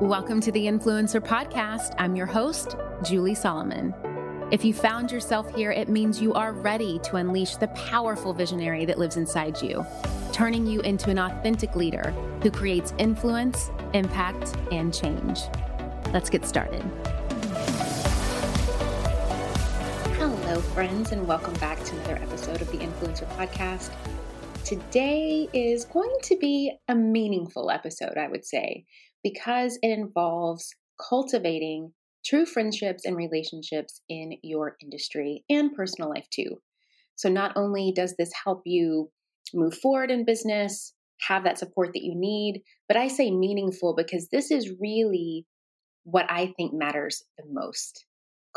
Welcome to the Influencer Podcast. I'm your host, Julie Solomon. If you found yourself here, it means you are ready to unleash the powerful visionary that lives inside you, turning you into an authentic leader who creates influence, impact, and change. Let's get started. Hello, friends, and welcome back to another episode of the Influencer Podcast. Today is going to be a meaningful episode, I would say because it involves cultivating true friendships and relationships in your industry and personal life too. So, not only does this help you move forward in business, have that support that you need, but I say meaningful because this is really what I think matters the most.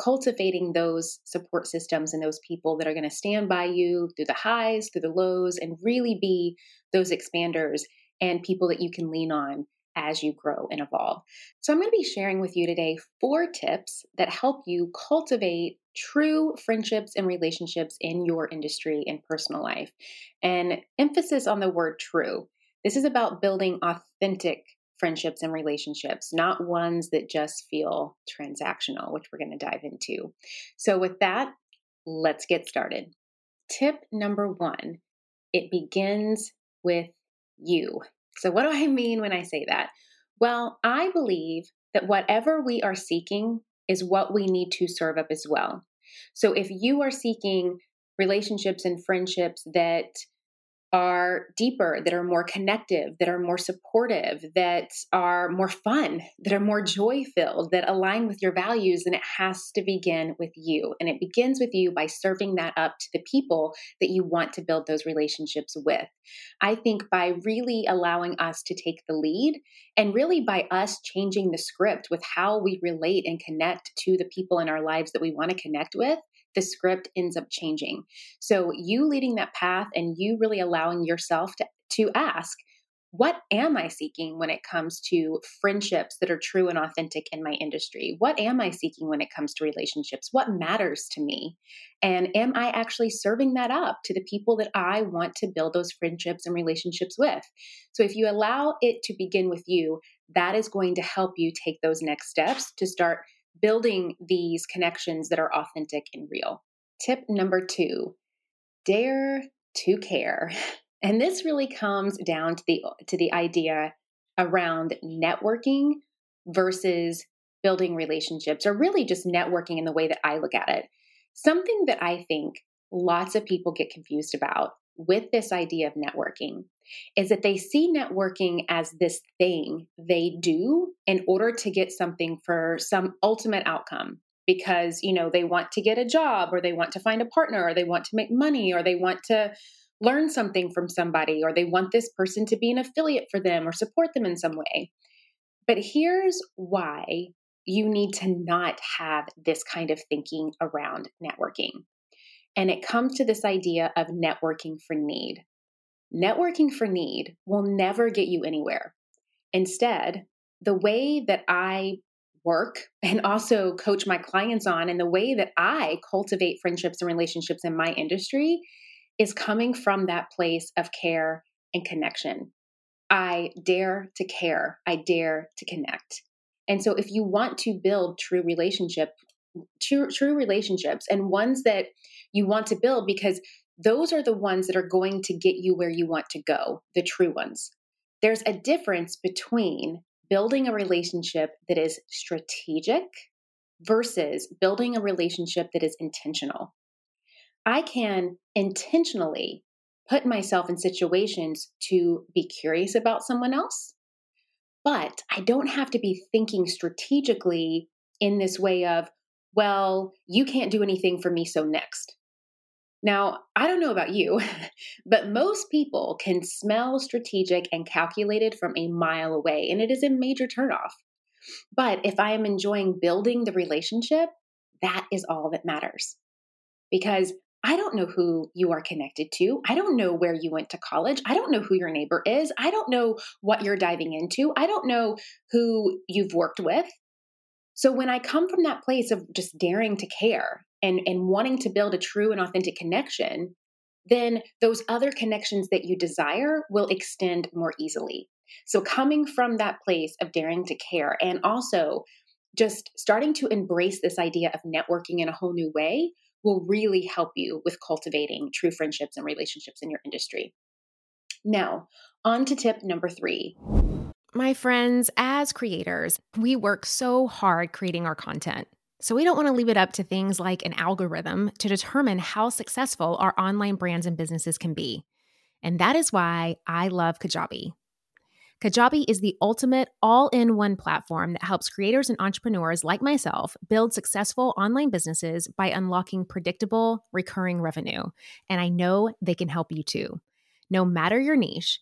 Cultivating those support systems and those people that are going to stand by you through the highs, through the lows, and really be those expanders and people that you can lean on as you grow and evolve. So, I'm going to be sharing with you today four tips that help you cultivate true friendships and relationships in your industry and personal life. And emphasis on the word true. This is about building authentic friendships and relationships, not ones that just feel transactional, which we're going to dive into. So, with that, let's get started. Tip number one it begins with you. So, what do I mean when I say that? Well, I believe that whatever we are seeking is what we need to serve up as well. So, if you are seeking relationships and friendships that are deeper, that are more connective, that are more supportive, that are more fun, that are more joy filled, that align with your values, then it has to begin with you. And it begins with you by serving that up to the people that you want to build those relationships with. I think by really allowing us to take the lead and really by us changing the script with how we relate and connect to the people in our lives that we want to connect with, the script ends up changing. So, you leading that path and you really allowing yourself to, to ask, what am I seeking when it comes to friendships that are true and authentic in my industry? What am I seeking when it comes to relationships? What matters to me? And am I actually serving that up to the people that I want to build those friendships and relationships with? So, if you allow it to begin with you, that is going to help you take those next steps to start building these connections that are authentic and real. Tip number two dare to care. And this really comes down to the to the idea around networking versus building relationships or really just networking in the way that I look at it. Something that I think lots of people get confused about with this idea of networking is that they see networking as this thing they do in order to get something for some ultimate outcome. Because you know they want to get a job or they want to find a partner or they want to make money or they want to learn something from somebody or they want this person to be an affiliate for them or support them in some way. But here's why you need to not have this kind of thinking around networking. And it comes to this idea of networking for need. Networking for need will never get you anywhere. Instead, the way that I work and also coach my clients on, and the way that I cultivate friendships and relationships in my industry is coming from that place of care and connection. I dare to care, I dare to connect. And so, if you want to build true relationship, true, true relationships, and ones that you want to build because those are the ones that are going to get you where you want to go, the true ones. There's a difference between building a relationship that is strategic versus building a relationship that is intentional. I can intentionally put myself in situations to be curious about someone else, but I don't have to be thinking strategically in this way of, well, you can't do anything for me, so next. Now, I don't know about you, but most people can smell strategic and calculated from a mile away, and it is a major turnoff. But if I am enjoying building the relationship, that is all that matters. Because I don't know who you are connected to. I don't know where you went to college. I don't know who your neighbor is. I don't know what you're diving into. I don't know who you've worked with. So when I come from that place of just daring to care and, and wanting to build a true and authentic connection, then those other connections that you desire will extend more easily. So, coming from that place of daring to care and also just starting to embrace this idea of networking in a whole new way will really help you with cultivating true friendships and relationships in your industry. Now, on to tip number three. My friends, as creators, we work so hard creating our content. So we don't want to leave it up to things like an algorithm to determine how successful our online brands and businesses can be. And that is why I love Kajabi. Kajabi is the ultimate all in one platform that helps creators and entrepreneurs like myself build successful online businesses by unlocking predictable, recurring revenue. And I know they can help you too. No matter your niche,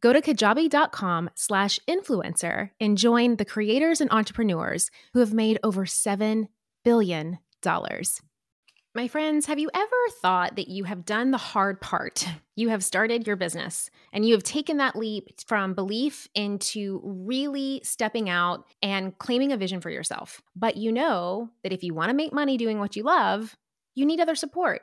Go to kajabi.com slash influencer and join the creators and entrepreneurs who have made over $7 billion. My friends, have you ever thought that you have done the hard part? You have started your business and you have taken that leap from belief into really stepping out and claiming a vision for yourself. But you know that if you want to make money doing what you love, you need other support.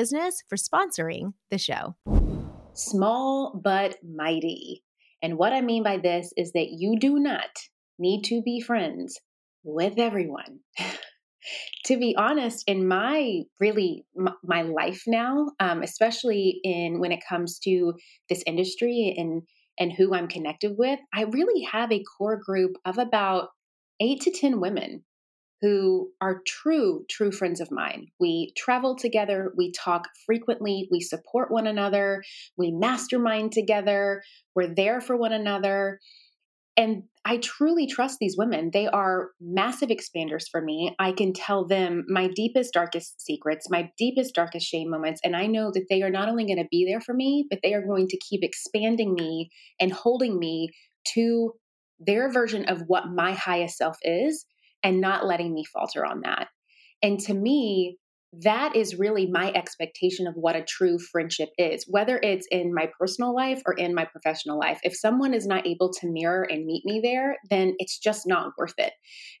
Business for sponsoring the show. Small but mighty. And what I mean by this is that you do not need to be friends with everyone. to be honest, in my really my life now, um, especially in when it comes to this industry and and who I'm connected with, I really have a core group of about eight to ten women who are true, true friends of mine. We travel together, we talk frequently, we support one another, we mastermind together, we're there for one another. And I truly trust these women. They are massive expanders for me. I can tell them my deepest, darkest secrets, my deepest, darkest shame moments. And I know that they are not only going to be there for me, but they are going to keep expanding me and holding me to their version of what my highest self is and not letting me falter on that. And to me, that is really my expectation of what a true friendship is, whether it's in my personal life or in my professional life. If someone is not able to mirror and meet me there, then it's just not worth it.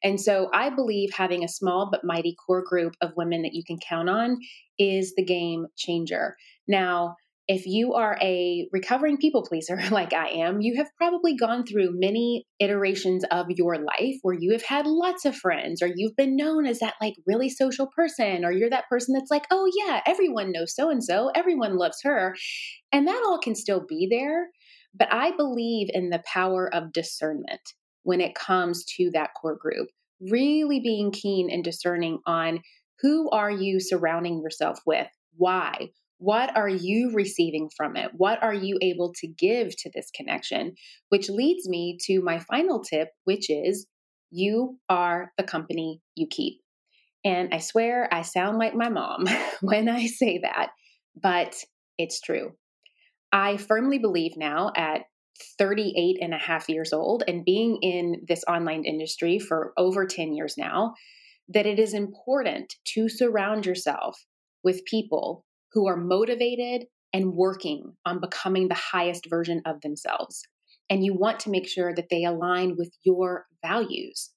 And so I believe having a small but mighty core group of women that you can count on is the game changer. Now, if you are a recovering people pleaser like I am, you have probably gone through many iterations of your life where you have had lots of friends, or you've been known as that like really social person, or you're that person that's like, oh yeah, everyone knows so and so, everyone loves her. And that all can still be there. But I believe in the power of discernment when it comes to that core group, really being keen and discerning on who are you surrounding yourself with? Why? What are you receiving from it? What are you able to give to this connection? Which leads me to my final tip, which is you are the company you keep. And I swear I sound like my mom when I say that, but it's true. I firmly believe now at 38 and a half years old and being in this online industry for over 10 years now that it is important to surround yourself with people who are motivated and working on becoming the highest version of themselves. And you want to make sure that they align with your values.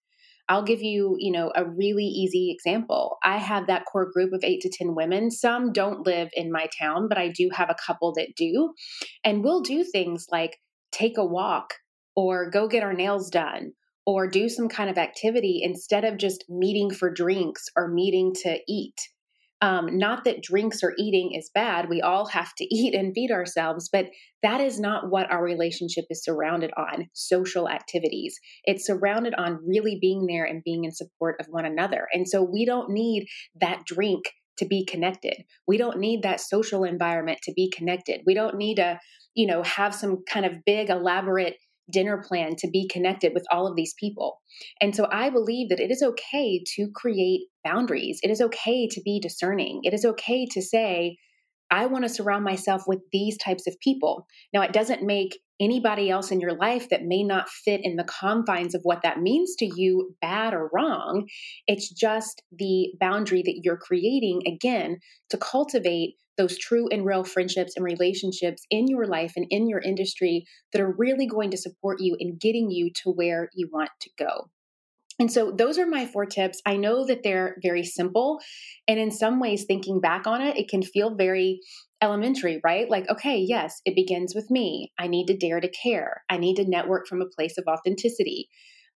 I'll give you, you know, a really easy example. I have that core group of 8 to 10 women. Some don't live in my town, but I do have a couple that do. And we'll do things like take a walk or go get our nails done or do some kind of activity instead of just meeting for drinks or meeting to eat. Um, not that drinks or eating is bad. We all have to eat and feed ourselves, but that is not what our relationship is surrounded on social activities. It's surrounded on really being there and being in support of one another. And so we don't need that drink to be connected. We don't need that social environment to be connected. We don't need to, you know, have some kind of big, elaborate dinner plan to be connected with all of these people. And so I believe that it is okay to create boundaries. It is okay to be discerning. It is okay to say, I want to surround myself with these types of people. Now, it doesn't make anybody else in your life that may not fit in the confines of what that means to you bad or wrong. It's just the boundary that you're creating, again, to cultivate those true and real friendships and relationships in your life and in your industry that are really going to support you in getting you to where you want to go. And so those are my four tips. I know that they're very simple. And in some ways, thinking back on it, it can feel very elementary, right? Like, okay, yes, it begins with me. I need to dare to care. I need to network from a place of authenticity.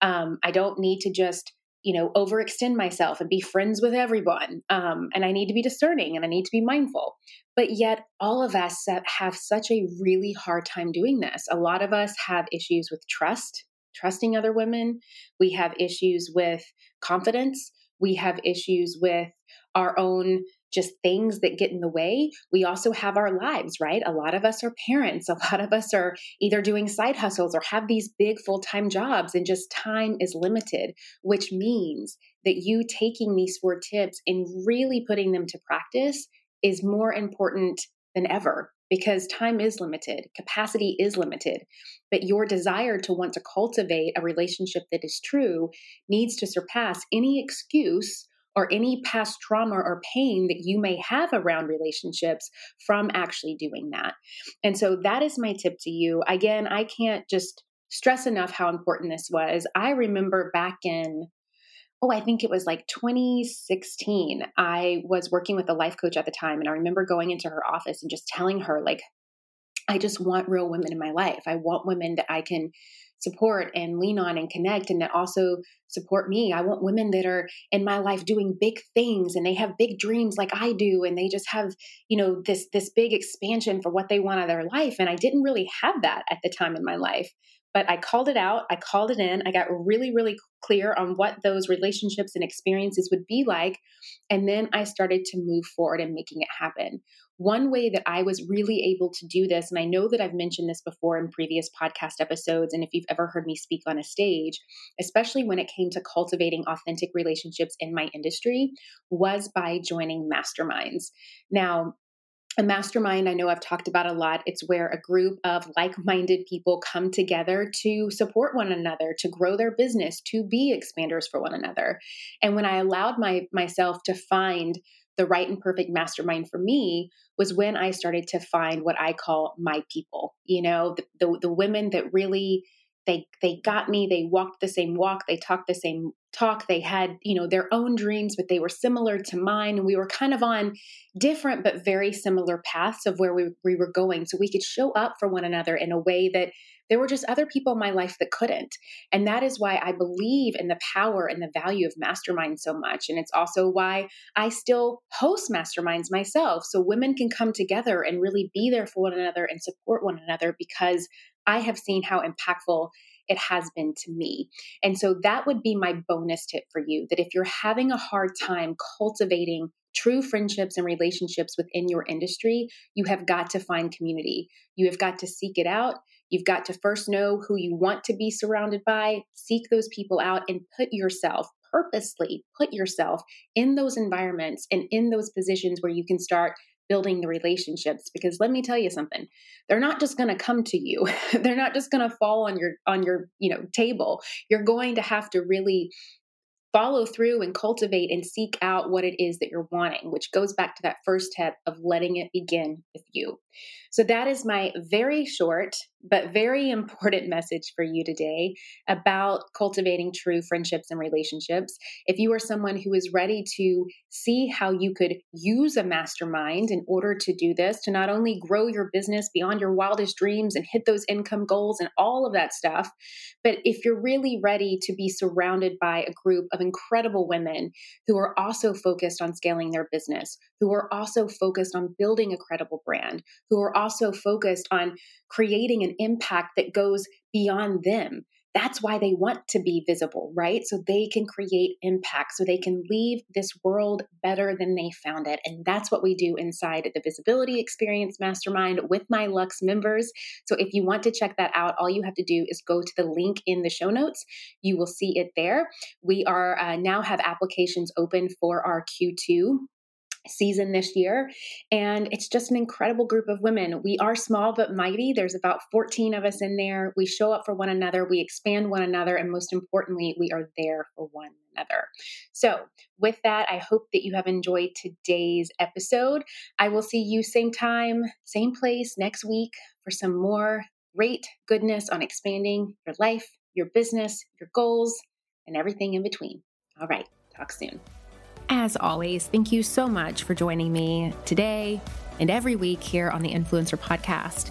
Um, I don't need to just you know overextend myself and be friends with everyone um, and i need to be discerning and i need to be mindful. But yet all of us have such a really hard time doing this. A lot of us have issues with trust trusting other women. We have issues with confidence. We have issues with our own just things that get in the way. We also have our lives, right? A lot of us are parents. A lot of us are either doing side hustles or have these big full time jobs, and just time is limited, which means that you taking these four tips and really putting them to practice is more important than ever because time is limited, capacity is limited. But your desire to want to cultivate a relationship that is true needs to surpass any excuse or any past trauma or pain that you may have around relationships from actually doing that. And so that is my tip to you. Again, I can't just stress enough how important this was. I remember back in oh, I think it was like 2016. I was working with a life coach at the time, and I remember going into her office and just telling her, like, I just want real women in my life. I want women that I can support and lean on and connect and that also support me. I want women that are in my life doing big things and they have big dreams like I do and they just have, you know, this this big expansion for what they want out of their life and I didn't really have that at the time in my life. But I called it out, I called it in, I got really really clear on what those relationships and experiences would be like and then I started to move forward and making it happen. One way that I was really able to do this, and I know that I've mentioned this before in previous podcast episodes, and if you've ever heard me speak on a stage, especially when it came to cultivating authentic relationships in my industry, was by joining masterminds. Now, a mastermind, I know I've talked about a lot. It's where a group of like minded people come together to support one another, to grow their business, to be expanders for one another. And when I allowed my, myself to find the right and perfect mastermind for me was when I started to find what I call my people. You know, the, the, the women that really they they got me they walked the same walk they talked the same talk they had you know their own dreams but they were similar to mine and we were kind of on different but very similar paths of where we, we were going so we could show up for one another in a way that there were just other people in my life that couldn't and that is why i believe in the power and the value of masterminds so much and it's also why i still host masterminds myself so women can come together and really be there for one another and support one another because I have seen how impactful it has been to me. And so that would be my bonus tip for you that if you're having a hard time cultivating true friendships and relationships within your industry, you have got to find community. You have got to seek it out. You've got to first know who you want to be surrounded by, seek those people out, and put yourself purposely put yourself in those environments and in those positions where you can start building the relationships because let me tell you something they're not just going to come to you they're not just going to fall on your on your you know table you're going to have to really follow through and cultivate and seek out what it is that you're wanting, which goes back to that first step of letting it begin with you. So, that is my very short but very important message for you today about cultivating true friendships and relationships. If you are someone who is ready to see how you could use a mastermind in order to do this, to not only grow your business beyond your wildest dreams and hit those income goals and all of that stuff, but if you're really ready to be surrounded by a group of incredible women who are also focused on scaling their business, who are also focused on building a credible brand, who are also focused on creating an impact that goes beyond them. That's why they want to be visible, right? So they can create impact, so they can leave this world better than they found it. And that's what we do inside the Visibility Experience Mastermind with my Lux members. So if you want to check that out, all you have to do is go to the link in the show notes. You will see it there. We are uh, now have applications open for our Q2 season this year. And it's just an incredible group of women. We are small but mighty. There's about 14 of us in there. We show up for one another, we expand one another, and most importantly, we are there for one another. So, with that, I hope that you have enjoyed today's episode. I will see you same time, same place next week for some more great goodness on expanding your life, your business, your goals, and everything in between. All right, talk soon. As always, thank you so much for joining me today and every week here on the Influencer Podcast.